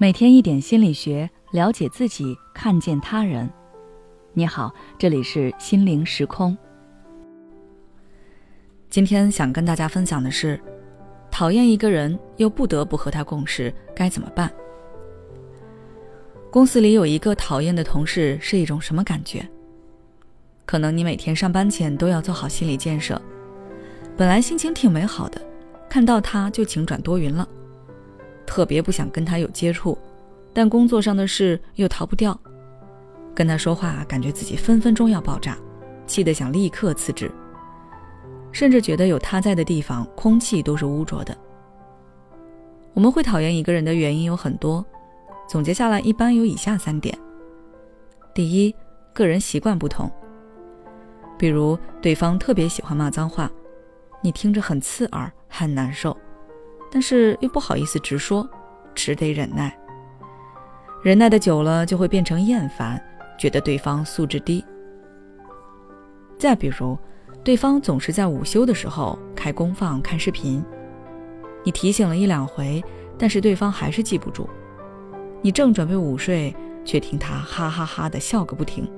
每天一点心理学，了解自己，看见他人。你好，这里是心灵时空。今天想跟大家分享的是，讨厌一个人又不得不和他共事，该怎么办？公司里有一个讨厌的同事是一种什么感觉？可能你每天上班前都要做好心理建设。本来心情挺美好的，看到他就晴转多云了。特别不想跟他有接触，但工作上的事又逃不掉。跟他说话，感觉自己分分钟要爆炸，气得想立刻辞职。甚至觉得有他在的地方，空气都是污浊的。我们会讨厌一个人的原因有很多，总结下来一般有以下三点：第一，个人习惯不同。比如对方特别喜欢骂脏话，你听着很刺耳，很难受。但是又不好意思直说，只得忍耐。忍耐的久了，就会变成厌烦，觉得对方素质低。再比如，对方总是在午休的时候开功放看视频，你提醒了一两回，但是对方还是记不住。你正准备午睡，却听他哈哈哈的笑个不停。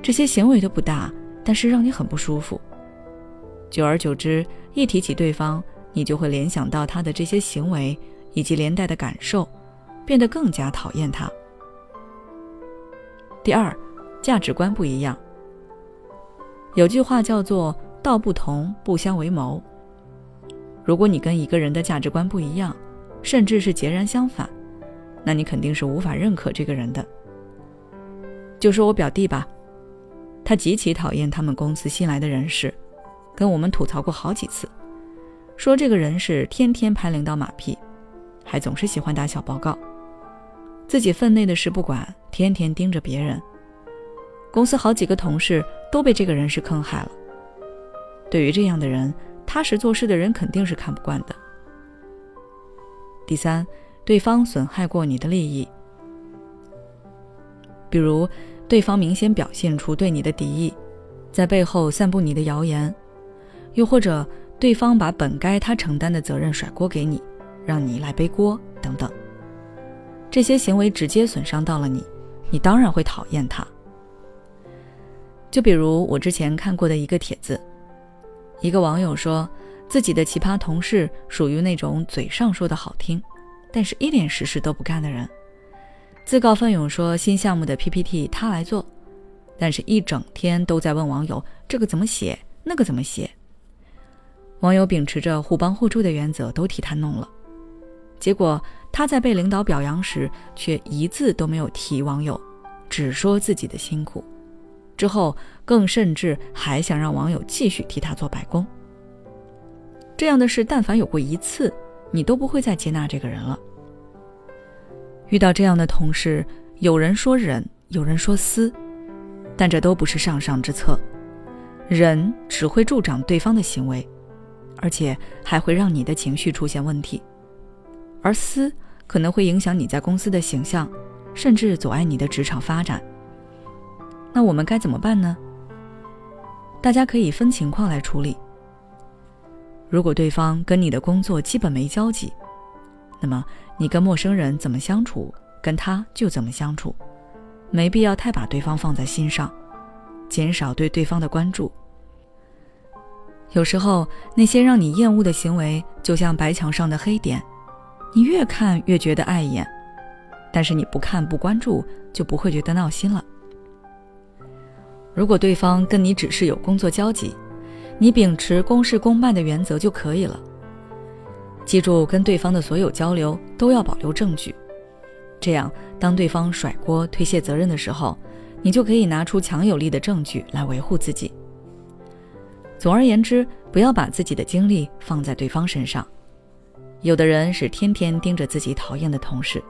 这些行为都不大，但是让你很不舒服。久而久之，一提起对方，你就会联想到他的这些行为以及连带的感受，变得更加讨厌他。第二，价值观不一样。有句话叫做“道不同不相为谋”。如果你跟一个人的价值观不一样，甚至是截然相反，那你肯定是无法认可这个人的。就说我表弟吧，他极其讨厌他们公司新来的人事，跟我们吐槽过好几次。说这个人是天天拍领导马屁，还总是喜欢打小报告，自己分内的事不管，天天盯着别人。公司好几个同事都被这个人是坑害了。对于这样的人，踏实做事的人肯定是看不惯的。第三，对方损害过你的利益，比如对方明显表现出对你的敌意，在背后散布你的谣言，又或者。对方把本该他承担的责任甩锅给你，让你来背锅等等，这些行为直接损伤到了你，你当然会讨厌他。就比如我之前看过的一个帖子，一个网友说自己的奇葩同事属于那种嘴上说的好听，但是一点实事都不干的人，自告奋勇说新项目的 PPT 他来做，但是一整天都在问网友这个怎么写，那个怎么写。网友秉持着互帮互助的原则，都替他弄了。结果他在被领导表扬时，却一字都没有提网友，只说自己的辛苦。之后更甚至还想让网友继续替他做白工。这样的事，但凡有过一次，你都不会再接纳这个人了。遇到这样的同事，有人说忍，有人说撕，但这都不是上上之策。忍只会助长对方的行为。而且还会让你的情绪出现问题，而私可能会影响你在公司的形象，甚至阻碍你的职场发展。那我们该怎么办呢？大家可以分情况来处理。如果对方跟你的工作基本没交集，那么你跟陌生人怎么相处，跟他就怎么相处，没必要太把对方放在心上，减少对对方的关注。有时候那些让你厌恶的行为，就像白墙上的黑点，你越看越觉得碍眼，但是你不看不关注，就不会觉得闹心了。如果对方跟你只是有工作交集，你秉持公事公办的原则就可以了。记住，跟对方的所有交流都要保留证据，这样当对方甩锅推卸责任的时候，你就可以拿出强有力的证据来维护自己。总而言之，不要把自己的精力放在对方身上。有的人是天天盯着自己讨厌的同事，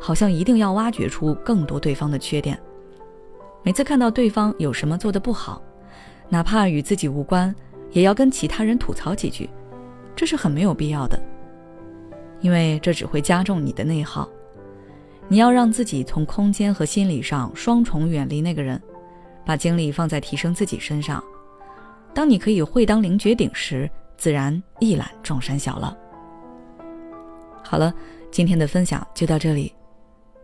好像一定要挖掘出更多对方的缺点。每次看到对方有什么做的不好，哪怕与自己无关，也要跟其他人吐槽几句，这是很没有必要的。因为这只会加重你的内耗。你要让自己从空间和心理上双重远离那个人，把精力放在提升自己身上。当你可以会当凌绝顶时，自然一览众山小了。好了，今天的分享就到这里。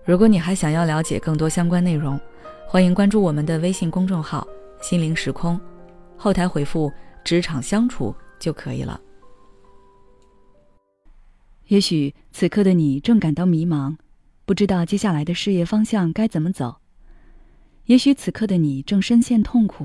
如果你还想要了解更多相关内容，欢迎关注我们的微信公众号“心灵时空”，后台回复“职场相处”就可以了。也许此刻的你正感到迷茫，不知道接下来的事业方向该怎么走；也许此刻的你正深陷痛苦，